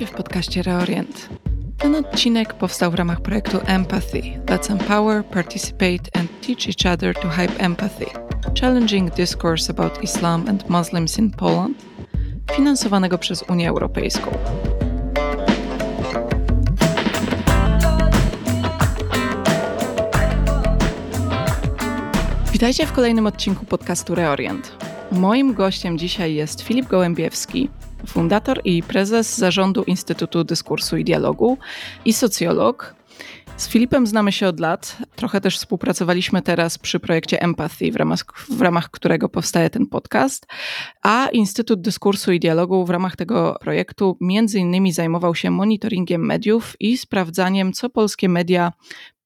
Witajcie w podcaście Reorient. Ten odcinek powstał w ramach projektu Empathy Let's Empower, Participate and Teach Each Other to Hype Empathy Challenging Discourse About Islam and Muslims in Poland, finansowanego przez Unię Europejską. Witajcie w kolejnym odcinku podcastu Reorient. Moim gościem dzisiaj jest Filip Gołębiewski, fundator i prezes zarządu Instytutu Dyskursu i Dialogu i socjolog. Z Filipem znamy się od lat. Trochę też współpracowaliśmy teraz przy projekcie Empathy, w ramach, w ramach którego powstaje ten podcast. A Instytut Dyskursu i Dialogu w ramach tego projektu między innymi zajmował się monitoringiem mediów i sprawdzaniem, co polskie media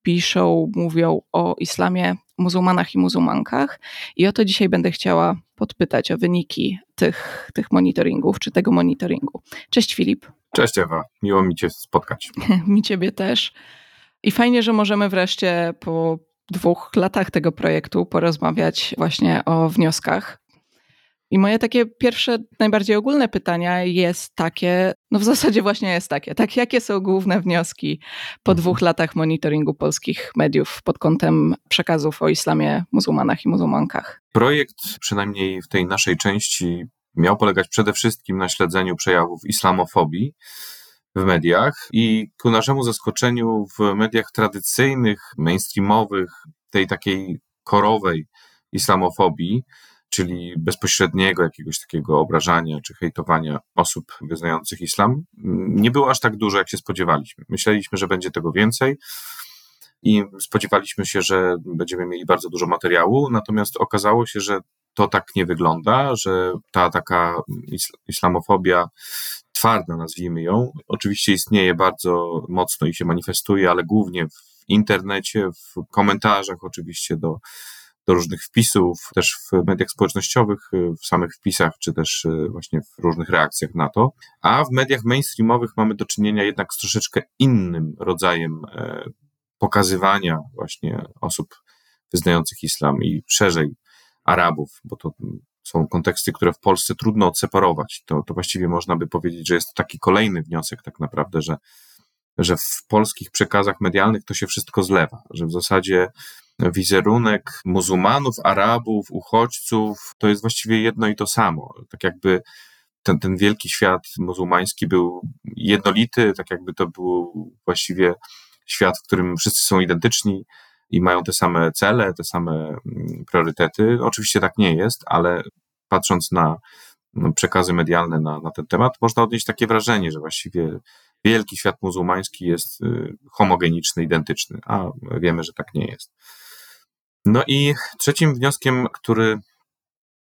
piszą, mówią o islamie, muzułmanach i muzułmankach. I o to dzisiaj będę chciała podpytać o wyniki tych, tych monitoringów, czy tego monitoringu. Cześć Filip. Cześć Ewa, miło mi Cię spotkać. mi Ciebie też. I fajnie, że możemy wreszcie po dwóch latach tego projektu porozmawiać właśnie o wnioskach. I moje takie pierwsze, najbardziej ogólne pytania jest takie, no w zasadzie właśnie jest takie, tak jakie są główne wnioski po mhm. dwóch latach monitoringu polskich mediów pod kątem przekazów o islamie, muzułmanach i muzułmankach? Projekt, przynajmniej w tej naszej części, miał polegać przede wszystkim na śledzeniu przejawów islamofobii w mediach i ku naszemu zaskoczeniu w mediach tradycyjnych, mainstreamowych, tej takiej korowej islamofobii, czyli bezpośredniego jakiegoś takiego obrażania czy hejtowania osób wyznających islam, nie było aż tak dużo, jak się spodziewaliśmy. Myśleliśmy, że będzie tego więcej i spodziewaliśmy się, że będziemy mieli bardzo dużo materiału, natomiast okazało się, że to tak nie wygląda, że ta taka islamofobia twarda, nazwijmy ją, oczywiście istnieje bardzo mocno i się manifestuje, ale głównie w internecie, w komentarzach oczywiście do do różnych wpisów, też w mediach społecznościowych, y, w samych wpisach, czy też y, właśnie w różnych reakcjach na to. A w mediach mainstreamowych mamy do czynienia jednak z troszeczkę innym rodzajem e, pokazywania właśnie osób wyznających islam i szerzej Arabów, bo to są konteksty, które w Polsce trudno odseparować. To, to właściwie można by powiedzieć, że jest to taki kolejny wniosek tak naprawdę, że, że w polskich przekazach medialnych to się wszystko zlewa, że w zasadzie wizerunek muzułmanów, Arabów, uchodźców, to jest właściwie jedno i to samo. Tak jakby ten, ten wielki świat muzułmański był jednolity, tak jakby to był właściwie świat, w którym wszyscy są identyczni i mają te same cele, te same mm, priorytety. Oczywiście tak nie jest, ale patrząc na przekazy medialne na, na ten temat, można odnieść takie wrażenie, że właściwie wielki świat muzułmański jest y, homogeniczny, identyczny, a wiemy, że tak nie jest. No i trzecim wnioskiem, który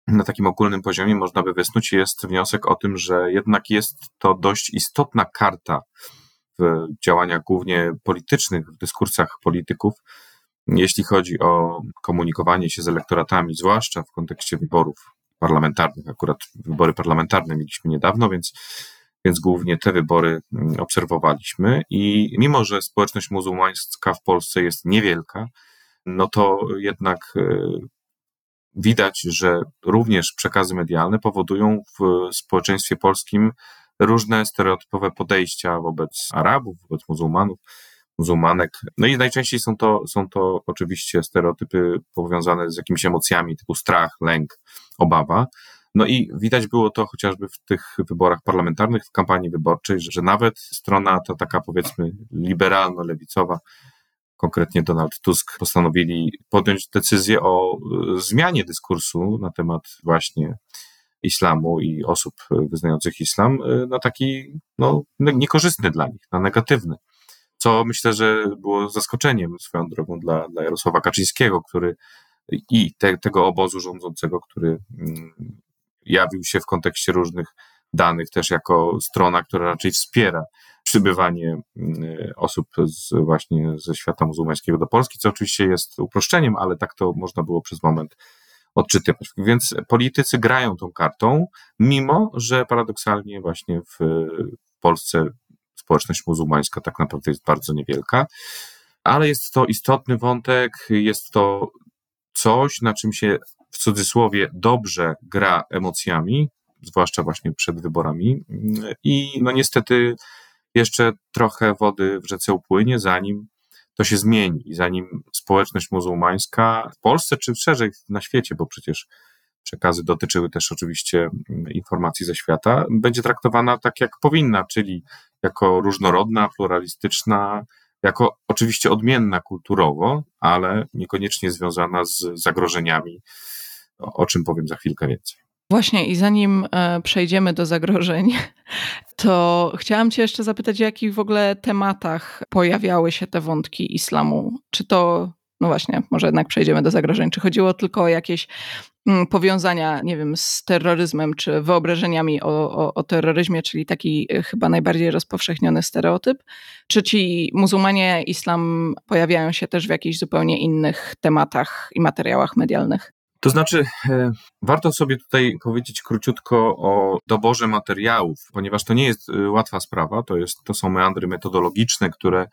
na takim ogólnym poziomie można by wysnuć, jest wniosek o tym, że jednak jest to dość istotna karta w działaniach głównie politycznych, w dyskursach polityków, jeśli chodzi o komunikowanie się z elektoratami, zwłaszcza w kontekście wyborów parlamentarnych. Akurat wybory parlamentarne mieliśmy niedawno, więc, więc głównie te wybory mm, obserwowaliśmy. I mimo, że społeczność muzułmańska w Polsce jest niewielka, no to jednak e, widać, że również przekazy medialne powodują w społeczeństwie polskim różne stereotypowe podejścia wobec Arabów, wobec muzułmanów, muzułmanek. No i najczęściej są to, są to oczywiście stereotypy powiązane z jakimiś emocjami typu strach, lęk, obawa. No i widać było to chociażby w tych wyborach parlamentarnych, w kampanii wyborczej, że, że nawet strona ta taka powiedzmy liberalno-lewicowa konkretnie Donald Tusk, postanowili podjąć decyzję o e, zmianie dyskursu na temat właśnie islamu i osób wyznających islam e, na taki no, niekorzystny dla nich, na negatywny. Co myślę, że było zaskoczeniem swoją drogą dla, dla Jarosława Kaczyńskiego, który i te, tego obozu rządzącego, który mm, jawił się w kontekście różnych danych też jako strona, która raczej wspiera przybywanie mm, osób z, właśnie ze świata muzułmańskiego do Polski, co oczywiście jest uproszczeniem, ale tak to można było przez moment odczytywać. Więc politycy grają tą kartą, mimo że paradoksalnie właśnie w Polsce społeczność muzułmańska tak naprawdę jest bardzo niewielka, ale jest to istotny wątek, jest to coś, na czym się w cudzysłowie dobrze gra emocjami, zwłaszcza właśnie przed wyborami. I no niestety jeszcze trochę wody w rzece upłynie, zanim to się zmieni zanim społeczność muzułmańska w Polsce czy szerzej na świecie, bo przecież przekazy dotyczyły też oczywiście mm, informacji ze świata, będzie traktowana tak, jak powinna, czyli jako różnorodna, pluralistyczna, jako oczywiście odmienna kulturowo, ale niekoniecznie związana z zagrożeniami, o czym powiem za chwilkę więcej. Właśnie i zanim e, przejdziemy do zagrożeń, to chciałam Cię jeszcze zapytać, w jakich w ogóle tematach pojawiały się te wątki islamu? Czy to, no właśnie, może jednak przejdziemy do zagrożeń. Czy chodziło tylko o jakieś mm, powiązania, nie wiem, z terroryzmem, czy wyobrażeniami o, o, o terroryzmie, czyli taki e, chyba najbardziej rozpowszechniony stereotyp? Czy ci muzułmanie, islam pojawiają się też w jakichś zupełnie innych tematach i materiałach medialnych? To znaczy, e, warto sobie tutaj powiedzieć króciutko o doborze materiałów, ponieważ to nie jest e, łatwa sprawa, to, jest, to są meandry metodologiczne, które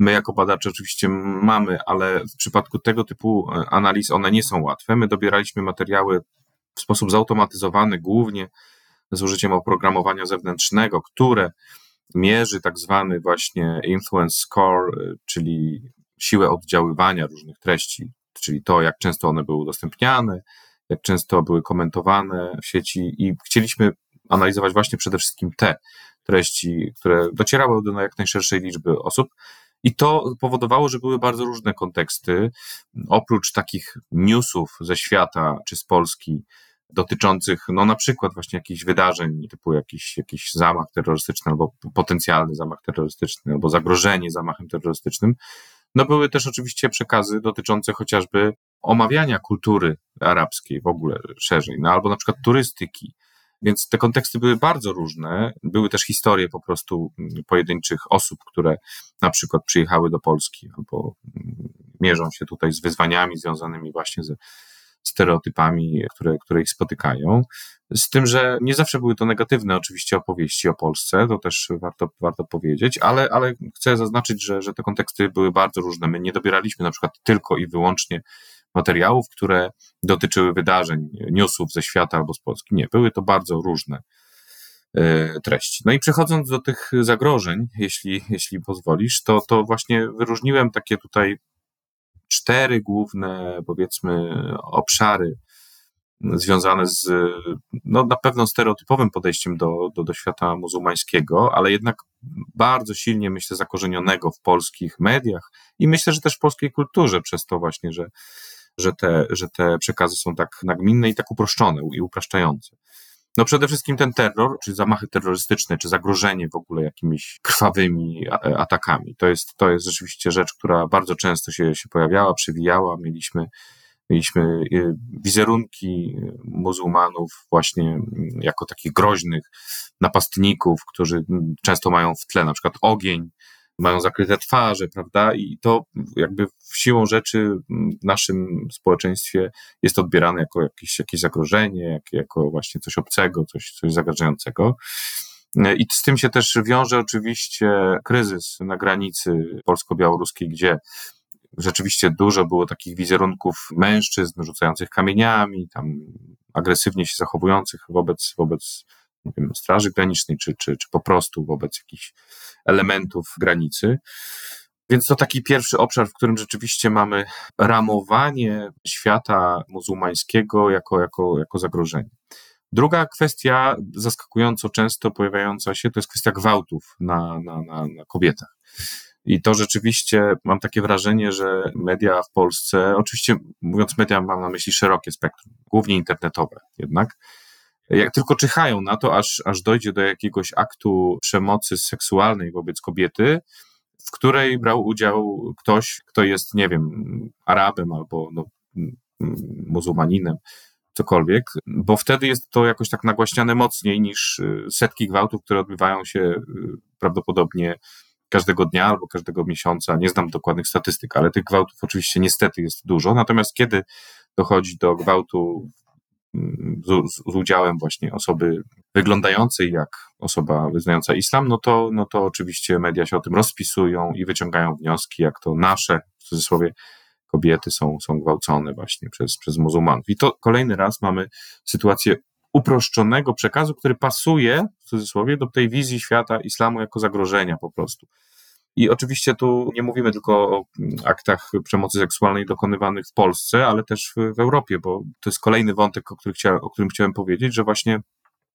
my jako badacze oczywiście mamy, ale w przypadku tego typu e, analiz one nie są łatwe. My dobieraliśmy materiały w sposób zautomatyzowany, głównie z użyciem oprogramowania zewnętrznego, które mierzy tak zwany właśnie influence score, czyli siłę oddziaływania różnych treści czyli to, jak często one były udostępniane, jak często były komentowane w sieci i chcieliśmy analizować właśnie przede wszystkim te treści, które docierały do jak najszerszej liczby osób. I to powodowało, że były bardzo różne konteksty. Oprócz takich newsów ze świata czy z Polski, dotyczących, no na przykład właśnie jakichś wydarzeń, typu jakiś, jakiś zamach terrorystyczny, albo potencjalny zamach terrorystyczny, albo zagrożenie zamachem terrorystycznym, no były też oczywiście przekazy dotyczące chociażby omawiania kultury arabskiej w ogóle szerzej, no albo na przykład turystyki. Więc te konteksty były bardzo różne. Były też historie po prostu pojedynczych osób, które na przykład przyjechały do Polski albo mierzą się tutaj z wyzwaniami związanymi właśnie ze stereotypami, które, które ich spotykają. Z tym, że nie zawsze były to negatywne oczywiście opowieści o Polsce, to też warto, warto powiedzieć, ale, ale chcę zaznaczyć, że, że te konteksty były bardzo różne. My nie dobieraliśmy na przykład tylko i wyłącznie materiałów, które dotyczyły wydarzeń, newsów ze świata albo z Polski. Nie, były to bardzo różne e, treści. No i przechodząc do tych zagrożeń, jeśli, jeśli pozwolisz, to, to właśnie wyróżniłem takie tutaj cztery główne, powiedzmy, obszary związane z no, na pewno stereotypowym podejściem do, do, do świata muzułmańskiego, ale jednak bardzo silnie, myślę, zakorzenionego w polskich mediach i myślę, że też w polskiej kulturze przez to właśnie, że, że, te, że te przekazy są tak nagminne i tak uproszczone i upraszczające. No przede wszystkim ten terror, czy zamachy terrorystyczne, czy zagrożenie w ogóle jakimiś krwawymi atakami. To jest, to jest rzeczywiście rzecz, która bardzo często się, się pojawiała, przewijała. Mieliśmy Mieliśmy y, wizerunki muzułmanów właśnie mm, jako takich groźnych napastników, którzy mm, często mają w tle na przykład ogień, mają zakryte twarze, prawda? I to jakby siłą rzeczy w naszym społeczeństwie jest odbierane jako jakieś, jakieś zagrożenie, jak, jako właśnie coś obcego, coś, coś zagrażającego. I z tym się też wiąże oczywiście kryzys na granicy polsko-białoruskiej, gdzie rzeczywiście dużo było takich wizerunków mężczyzn rzucających kamieniami, tam agresywnie się zachowujących wobec, wobec nie wiem, Straży Granicznej, czy, czy, czy po prostu wobec jakichś elementów granicy. Więc to taki pierwszy obszar, w którym rzeczywiście mamy ramowanie świata muzułmańskiego jako, jako, jako zagrożenie. Druga kwestia, zaskakująco często pojawiająca się, to jest kwestia gwałtów na, na, na, na kobietach. I to rzeczywiście mam takie wrażenie, że media w Polsce, oczywiście mówiąc media, mam na myśli szerokie spektrum, głównie internetowe jednak, jak tylko czyhają na to, aż, aż dojdzie do jakiegoś aktu przemocy seksualnej wobec kobiety, w której brał udział ktoś, kto jest, nie wiem, Arabem albo no, muzułmaninem, cokolwiek, bo wtedy jest to jakoś tak nagłaśniane mocniej niż y, setki gwałtów, które odbywają się y, prawdopodobnie każdego dnia albo każdego miesiąca. Nie znam dokładnych statystyk, ale tych gwałtów oczywiście niestety jest dużo. Natomiast kiedy dochodzi do gwałtu z, z, udziałem właśnie osoby wyglądającej jak osoba wyznająca islam, no to, no to oczywiście media się o tym rozpisują i wyciągają wnioski, jak to nasze, w cudzysłowie, kobiety są, są gwałcone właśnie przez, przez muzułmanów. I to kolejny raz mamy sytuację uproszczonego przekazu, który pasuje, w cudzysłowie, do tej wizji świata islamu jako zagrożenia po prostu. I oczywiście tu nie mówimy tylko o aktach przemocy seksualnej dokonywanych w Polsce, ale też w, Europie, bo to jest kolejny wątek, o, o którym chciałem powiedzieć, że właśnie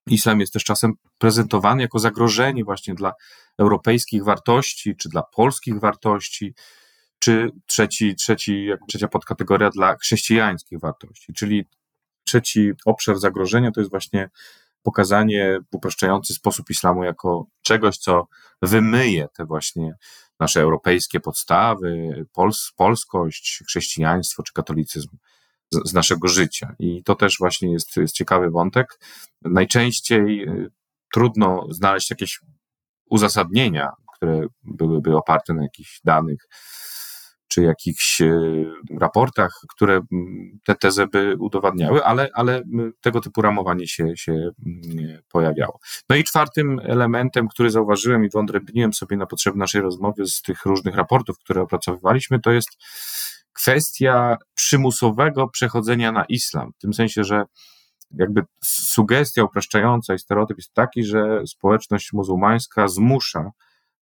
islam jest też czasem prezentowany jako zagrożenie właśnie dla europejskich wartości, czy dla polskich wartości, czy trzeci, trzeci, trzecia podkategoria dla chrześcijańskich wartości. Czyli trzeci obszar zagrożenia to jest właśnie pokazanie w upraszczający sposób islamu jako czegoś, co wymyje te właśnie nasze europejskie podstawy, pols polskość, chrześcijaństwo czy katolicyzm z, z, naszego życia. I to też właśnie jest, jest ciekawy wątek. Najczęściej y, trudno znaleźć jakieś uzasadnienia, które byłyby oparte na jakichś danych czy jakichś e, raportach, które te tezy by udowadniały, ale, ale tego typu ramowanie się, się pojawiało. No i czwartym elementem, który zauważyłem i wyodrębniłem sobie na potrzeby naszej rozmowy z tych różnych raportów, które opracowywaliśmy, to jest kwestia przymusowego przechodzenia na islam. W tym sensie, że jakby sugestia upraszczająca i stereotyp jest taki, że społeczność muzułmańska zmusza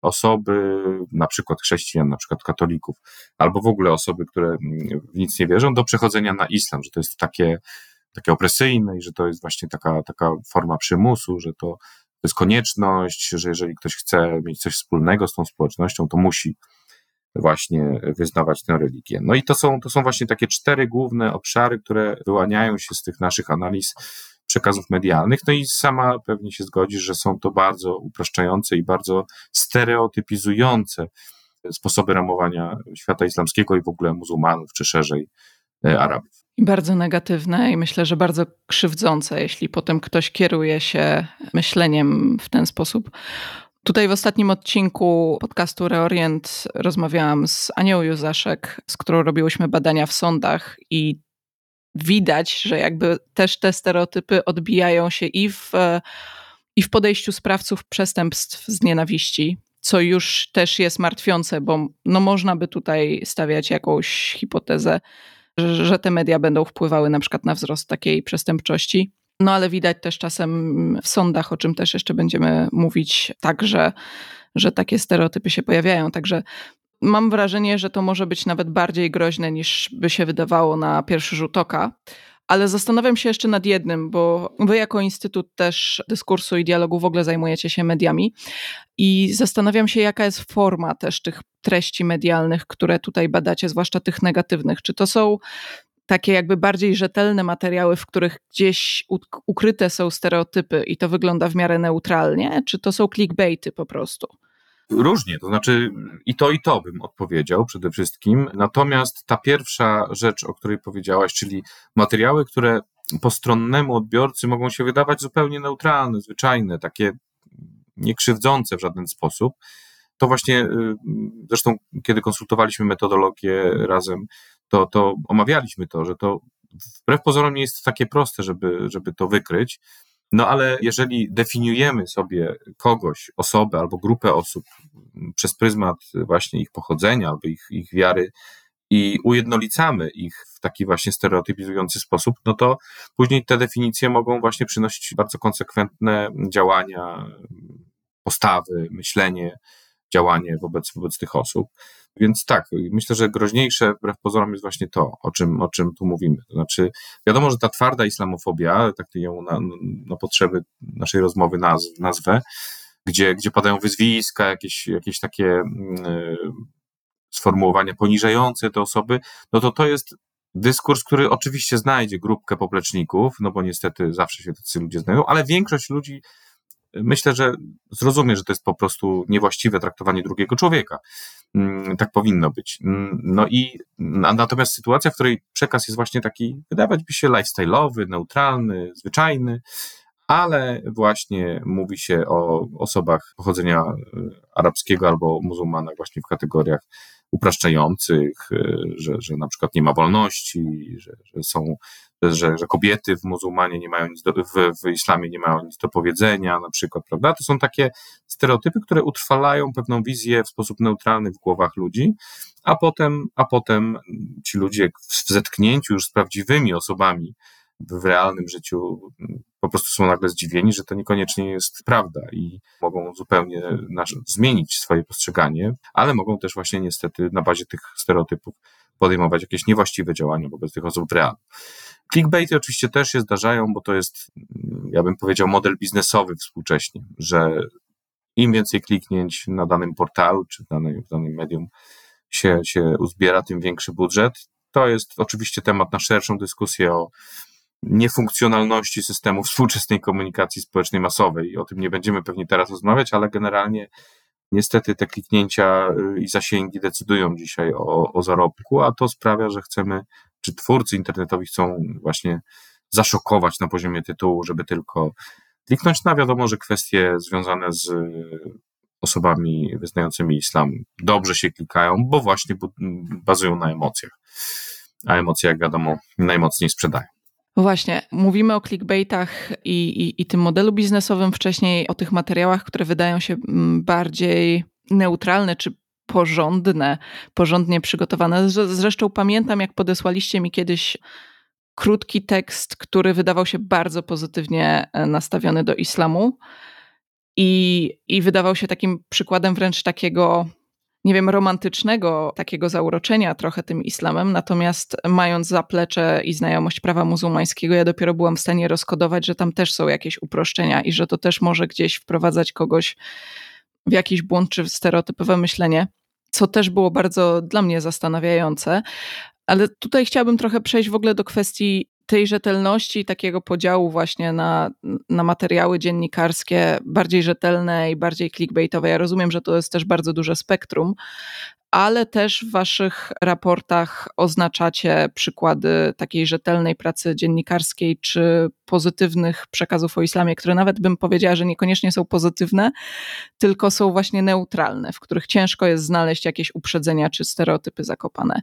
osoby, na przykład chrześcijan, na przykład katolików, albo w ogóle osoby, które w nic nie wierzą, do przechodzenia na islam, że to jest takie, takie opresyjne i że to jest właśnie taka, taka forma przymusu, że to, to jest konieczność, że jeżeli ktoś chce mieć coś wspólnego z tą społecznością, to musi właśnie wyznawać tę religię. No i to są, to są właśnie takie cztery główne obszary, które wyłaniają się z tych naszych analiz przekazów medialnych. No i sama pewnie się zgodzisz, że są to bardzo upraszczające i bardzo stereotypizujące sposoby ramowania świata islamskiego i w ogóle muzułmanów, czy szerzej e, Arabów. Bardzo negatywne i myślę, że bardzo krzywdzące, jeśli potem ktoś kieruje się myśleniem w ten sposób. Tutaj w ostatnim odcinku podcastu Reorient rozmawiałam z Anią Józaszek, z którą robiłyśmy badania w sądach i widać, że jakby też te stereotypy odbijają się i w, i w podejściu sprawców przestępstw z nienawiści, co już też jest martwiące, bo no można by tutaj stawiać jakąś hipotezę, że, że te media będą wpływały na przykład na wzrost takiej przestępczości. No ale widać też czasem w sądach, o czym też jeszcze będziemy mówić, także, że takie stereotypy się pojawiają. Także mam wrażenie, że to może być nawet bardziej groźne niż by się wydawało na pierwszy rzut oka. Ale zastanawiam się jeszcze nad jednym, bo wy jako Instytut też dyskursu i dialogu w ogóle zajmujecie się mediami i zastanawiam się, jaka jest forma też tych treści medialnych, które tutaj badacie, zwłaszcza tych negatywnych. Czy to są takie jakby bardziej rzetelne materiały, w których gdzieś ukryte są stereotypy i to wygląda w miarę neutralnie, czy to są clickbaity po prostu? Różnie, to znaczy i to, i to bym odpowiedział przede wszystkim. Natomiast ta pierwsza rzecz, o której powiedziałaś, czyli materiały, które postronnemu odbiorcy mogą się wydawać zupełnie neutralne, zwyczajne, takie niekrzywdzące w żaden sposób, to właśnie, y, zresztą kiedy konsultowaliśmy metodologię razem, to, to omawialiśmy to, że to wbrew pozorom nie jest takie proste, żeby, żeby to wykryć. No ale jeżeli definiujemy sobie kogoś, osobę albo grupę osób przez pryzmat właśnie ich pochodzenia albo ich, ich wiary i ujednolicamy ich w taki właśnie stereotypizujący sposób, no to później te definicje mogą właśnie przynosić bardzo konsekwentne działania, postawy, myślenie, działanie wobec, wobec tych osób. Więc tak, myślę, że groźniejsze wbrew pozorom jest właśnie to, o czym, o czym tu mówimy. To znaczy, wiadomo, że ta twarda islamofobia, tak ją na, na potrzeby naszej rozmowy naz, nazwę, gdzie, gdzie padają wyzwiska, jakieś, jakieś takie yy, sformułowania poniżające te osoby, no to to jest dyskurs, który oczywiście znajdzie grupkę popleczników, no bo niestety zawsze się tacy ludzie znajdą, ale większość ludzi myślę, że zrozumie, że to jest po prostu niewłaściwe traktowanie drugiego człowieka. Mm, tak powinno być. Mm, no i natomiast sytuacja, w której przekaz jest właśnie taki, wydawać by się lifestyle'owy, neutralny, zwyczajny, ale właśnie mówi się o osobach pochodzenia e, arabskiego albo muzułmanach właśnie w kategoriach upraszczających, e, że, że na przykład nie ma wolności, że, że są że, że kobiety w muzułmanie nie mają nic do, w, w islamie nie mają nic do powiedzenia, na przykład, prawda? To są takie stereotypy, które utrwalają pewną wizję w sposób neutralny w głowach ludzi, a potem, a potem ci ludzie w zetknięciu już z prawdziwymi osobami, w realnym życiu po prostu są nagle zdziwieni, że to niekoniecznie jest prawda i mogą zupełnie zmienić swoje postrzeganie, ale mogą też właśnie niestety na bazie tych stereotypów podejmować jakieś niewłaściwe działania wobec tych osób w realu. Clickbaity oczywiście też się zdarzają, bo to jest, ja bym powiedział, model biznesowy współcześnie, że im więcej kliknięć na danym portalu czy w danym, w danym medium się, się uzbiera, tym większy budżet. To jest oczywiście temat na szerszą dyskusję o niefunkcjonalności systemu współczesnej komunikacji społecznej masowej. O tym nie będziemy pewnie teraz rozmawiać, ale generalnie niestety te kliknięcia y, i zasięgi decydują dzisiaj o, o zarobku, a to sprawia, że chcemy, czy twórcy internetowi chcą właśnie zaszokować na poziomie tytułu, żeby tylko kliknąć na wiadomo, że kwestie związane z osobami wyznającymi islam dobrze się klikają, bo właśnie bazują na emocjach. A emocje, jak wiadomo, najmocniej sprzedają. Właśnie, mówimy o clickbaitach i, i, i tym modelu biznesowym wcześniej, o tych materiałach, które wydają się mm, bardziej neutralne czy porządne, porządnie przygotowane. Zresztą pamiętam, jak podesłaliście mi kiedyś krótki tekst, który wydawał się bardzo pozytywnie e, nastawiony do islamu i, i wydawał się takim przykładem wręcz takiego nie wiem, romantycznego takiego zauroczenia trochę tym islamem, natomiast mając zaplecze i znajomość prawa muzułmańskiego, ja dopiero byłam w stanie rozkodować, że tam też są jakieś uproszczenia i że to też może gdzieś wprowadzać kogoś w jakiś błąd czy w stereotypowe myślenie, co też było bardzo dla mnie zastanawiające. Ale tutaj chciałabym trochę przejść w ogóle do kwestii tej rzetelności, takiego podziału właśnie na, na materiały dziennikarskie bardziej rzetelne i bardziej clickbaitowe. Ja rozumiem, że to jest też bardzo duże spektrum, ale też w waszych raportach oznaczacie przykłady takiej rzetelnej pracy dziennikarskiej czy pozytywnych przekazów o islamie, które nawet bym powiedziała, że niekoniecznie są pozytywne, tylko są właśnie neutralne, w których ciężko jest znaleźć jakieś uprzedzenia czy stereotypy zakopane.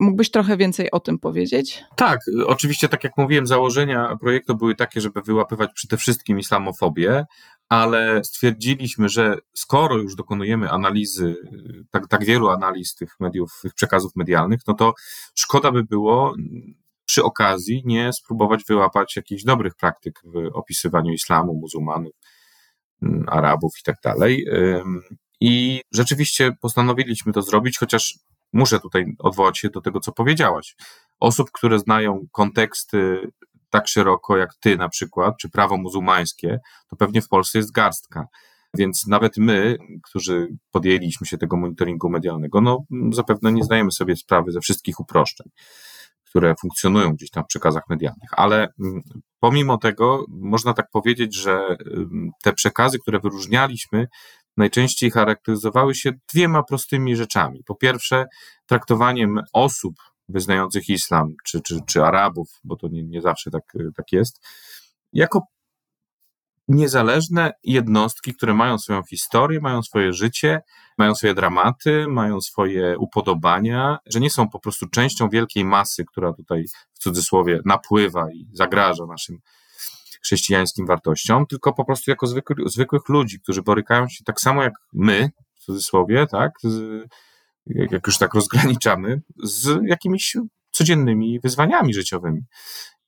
Mógłbyś trochę więcej o tym powiedzieć? Tak, oczywiście, tak jak mówiłem, założenia projektu były takie, żeby wyłapywać przede wszystkim islamofobię, ale stwierdziliśmy, że skoro już dokonujemy analizy, tak, tak wielu analiz tych mediów, tych przekazów medialnych, no to szkoda by było przy okazji nie spróbować wyłapać jakichś dobrych praktyk w opisywaniu islamu, muzułmanów, Arabów i tak dalej. I rzeczywiście postanowiliśmy to zrobić, chociaż muszę tutaj odwołać się do tego, co powiedziałaś. Osób, które znają konteksty tak szeroko jak ty na przykład, czy prawo muzułmańskie, to pewnie w Polsce jest garstka. Więc nawet my, którzy podjęliśmy się tego monitoringu medialnego, no zapewne nie zdajemy sobie sprawy ze wszystkich uproszczeń, które funkcjonują gdzieś tam w przekazach medialnych. Ale mm, pomimo tego można tak powiedzieć, że mm, te przekazy, które wyróżnialiśmy, najczęściej charakteryzowały się dwiema prostymi rzeczami. Po pierwsze, traktowaniem osób wyznających islam, czy, czy, czy Arabów, bo to nie, nie zawsze tak, tak jest, jako niezależne jednostki, które mają swoją historię, mają swoje życie, mają swoje dramaty, mają swoje upodobania, że nie są po prostu częścią wielkiej masy, która tutaj w cudzysłowie napływa i zagraża naszym chrześcijańskim wartościom, tylko po prostu jako zwykły, zwykłych ludzi, którzy borykają się tak samo jak my, w cudzysłowie, tak, z, jak już tak rozgraniczamy, z jakimiś codziennymi wyzwaniami życiowymi.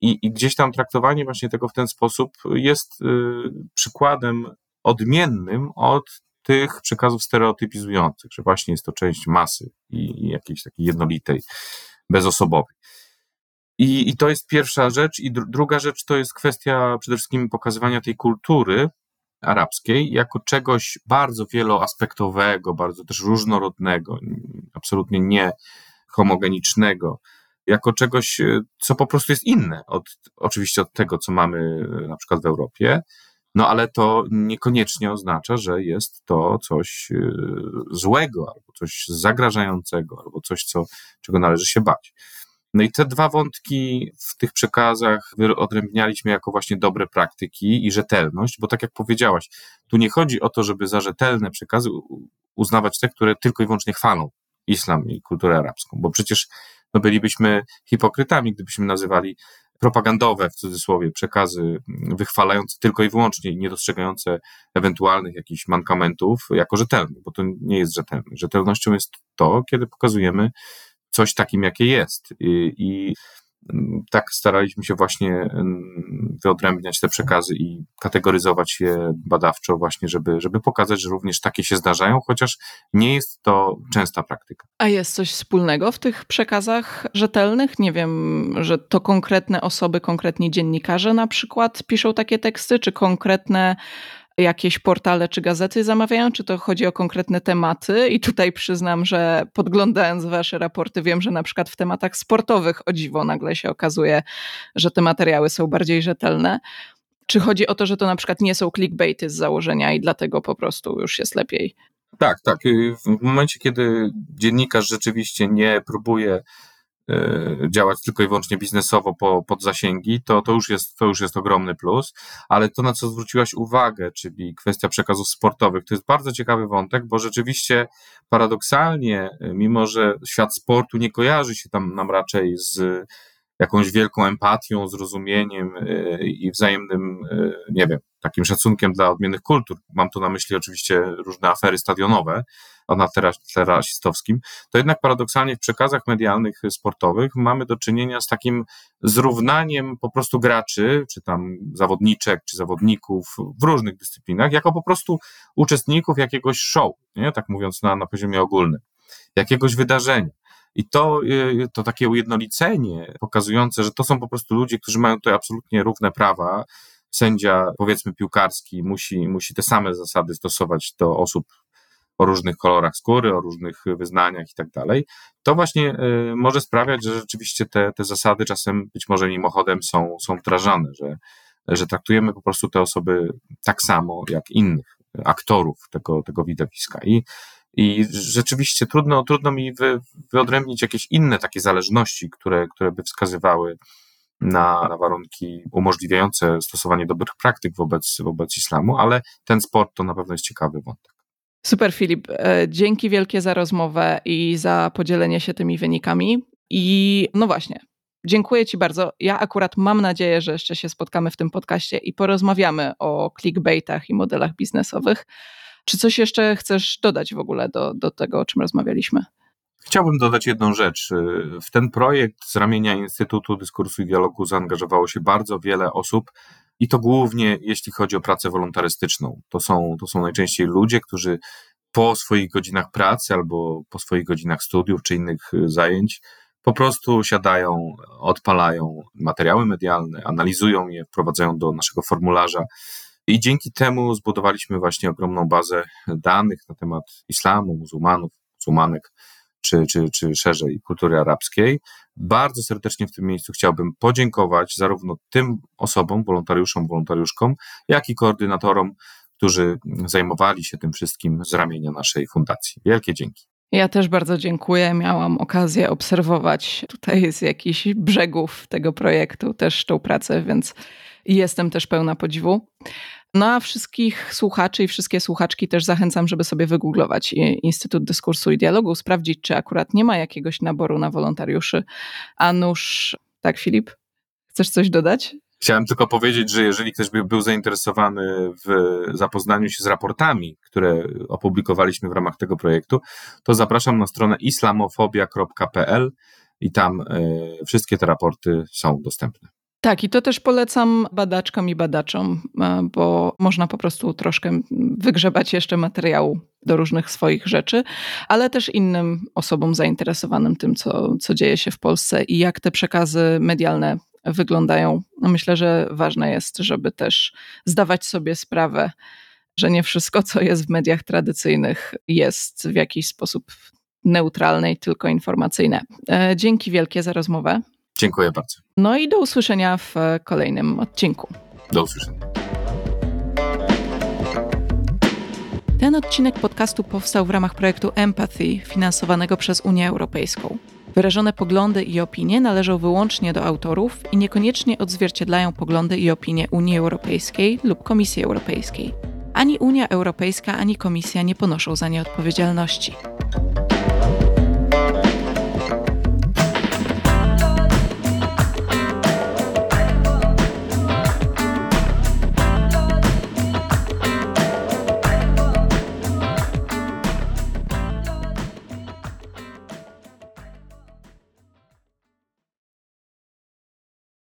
I, I, gdzieś tam traktowanie właśnie tego w ten sposób jest y, przykładem odmiennym od tych przekazów stereotypizujących, że właśnie jest to część masy i, i jakiejś takiej jednolitej, bezosobowej. I, I to jest pierwsza rzecz. I dr druga rzecz to jest kwestia przede wszystkim pokazywania tej kultury arabskiej jako czegoś bardzo wieloaspektowego, bardzo też różnorodnego, absolutnie nie homogenicznego, jako czegoś, co po prostu jest inne od, oczywiście od tego, co mamy na przykład w Europie. No ale to niekoniecznie oznacza, że jest to coś y, złego, albo coś zagrażającego, albo coś, co, czego należy się bać. No i te dwa wątki w tych przekazach odrębnialiśmy jako właśnie dobre praktyki i rzetelność, bo tak jak powiedziałaś, tu nie chodzi o to, żeby za rzetelne przekazy uznawać te, które tylko i wyłącznie chwalą islam i kulturę arabską, bo przecież no, bylibyśmy hipokrytami, gdybyśmy nazywali propagandowe, w cudzysłowie, przekazy wychwalające tylko i wyłącznie i nie dostrzegające ewentualnych jakichś mankamentów jako rzetelne, bo to nie jest rzetelne. Rzetelnością jest to, kiedy pokazujemy coś takim, jakie jest. I, i tak staraliśmy się właśnie wyodrębniać te przekazy i kategoryzować je badawczo właśnie, żeby, żeby pokazać, że również takie się zdarzają, chociaż nie jest to częsta praktyka. A jest coś wspólnego w tych przekazach rzetelnych? Nie wiem, że to konkretne osoby, konkretni dziennikarze na przykład piszą takie teksty, czy konkretne jakieś portale czy gazety zamawiają, czy to chodzi o konkretne tematy? I tutaj przyznam, że podglądając wasze raporty, wiem, że na przykład w tematach sportowych o dziwo nagle się okazuje, że te materiały są bardziej rzetelne. Czy chodzi o to, że to na przykład nie są clickbaity z założenia i dlatego po prostu już jest lepiej? Tak, tak. W momencie, kiedy dziennikarz rzeczywiście nie próbuje działać tylko i wyłącznie biznesowo po, pod zasięgi, to, to, już jest, to już jest ogromny plus. Ale to, na co zwróciłaś uwagę, czyli kwestia przekazów sportowych, to jest bardzo ciekawy wątek, bo rzeczywiście paradoksalnie, mimo że świat sportu nie kojarzy się tam nam raczej z jakąś wielką empatią, zrozumieniem e, i wzajemnym, e, nie wiem, takim szacunkiem dla odmiennych kultur. Mam tu na myśli oczywiście różne afery stadionowe na tle rasistowskim, to jednak paradoksalnie w przekazach medialnych sportowych mamy do czynienia z takim zrównaniem po prostu graczy, czy tam zawodniczek, czy zawodników w różnych dyscyplinach, jako po prostu uczestników jakiegoś show, nie? tak mówiąc na, na poziomie ogólnym, jakiegoś wydarzenia. I to, y, to takie ujednolicenie pokazujące, że to są po prostu ludzie, którzy mają tutaj absolutnie równe prawa. Sędzia, powiedzmy, piłkarski musi, musi te same zasady stosować do osób o różnych kolorach skóry, o różnych wyznaniach i tak dalej. To właśnie y, może sprawiać, że rzeczywiście te, te zasady czasem być może mimochodem są, są wdrażane, że, że traktujemy po prostu te osoby tak samo jak innych aktorów tego, tego widowiska. I i rzeczywiście trudno, trudno mi wy, wyodrębnić jakieś inne takie zależności, które, które by wskazywały na, na warunki umożliwiające stosowanie dobrych praktyk wobec, wobec islamu, ale ten sport to na pewno jest ciekawy wątek. Super, Filip. E, dzięki wielkie za rozmowę i za podzielenie się tymi wynikami. I no właśnie, dziękuję Ci bardzo. Ja akurat mam nadzieję, że jeszcze się spotkamy w tym podcaście i porozmawiamy o clickbaitach i modelach biznesowych. Czy coś jeszcze chcesz dodać w ogóle do, do tego, o czym rozmawialiśmy? Chciałbym dodać jedną rzecz. W ten projekt z ramienia Instytutu Dyskursu i Dialogu zaangażowało się bardzo wiele osób i to głównie jeśli chodzi o pracę wolontarystyczną. To są, to są najczęściej ludzie, którzy po swoich godzinach pracy albo po swoich godzinach studiów czy innych zajęć po prostu siadają, odpalają materiały medialne, analizują je, wprowadzają do naszego formularza i dzięki temu zbudowaliśmy właśnie ogromną bazę danych na temat islamu, muzułmanów, muzułmanek, czy, czy, czy szerzej kultury arabskiej. Bardzo serdecznie w tym miejscu chciałbym podziękować zarówno tym osobom, wolontariuszom, wolontariuszkom, jak i koordynatorom, którzy zajmowali się tym wszystkim z ramienia naszej fundacji. Wielkie dzięki. Ja też bardzo dziękuję. Miałam okazję obserwować tutaj z jakichś brzegów tego projektu też tą pracę, więc jestem też pełna podziwu. No a wszystkich słuchaczy i wszystkie słuchaczki też zachęcam, żeby sobie wygooglować Instytut Dyskursu i Dialogu, sprawdzić, czy akurat nie ma jakiegoś naboru na wolontariuszy. A nuż, tak Filip, chcesz coś dodać? Chciałem tylko powiedzieć, że jeżeli ktoś by był zainteresowany w zapoznaniu się z raportami, które opublikowaliśmy w ramach tego projektu, to zapraszam na stronę islamofobia.pl i tam y, wszystkie te raporty są dostępne. Tak, i to też polecam badaczkom i badaczom, e, bo można po prostu troszkę wygrzebać jeszcze materiału do różnych swoich rzeczy, ale też innym osobom zainteresowanym tym, co, co dzieje się w Polsce i jak te przekazy medialne wyglądają. No myślę, że ważne jest, żeby też zdawać sobie sprawę, że nie wszystko, co jest w mediach tradycyjnych, jest w jakiś sposób neutralne i tylko informacyjne. E, dzięki wielkie za rozmowę. Dziękuję bardzo. No i do usłyszenia w kolejnym odcinku. Do usłyszenia. Ten odcinek podcastu powstał w ramach projektu Empathy, finansowanego przez Unię Europejską. Wyrażone poglądy i opinie należą wyłącznie do autorów i niekoniecznie odzwierciedlają poglądy i opinie Unii Europejskiej lub Komisji Europejskiej. Ani Unia Europejska, ani Komisja nie ponoszą za nie odpowiedzialności.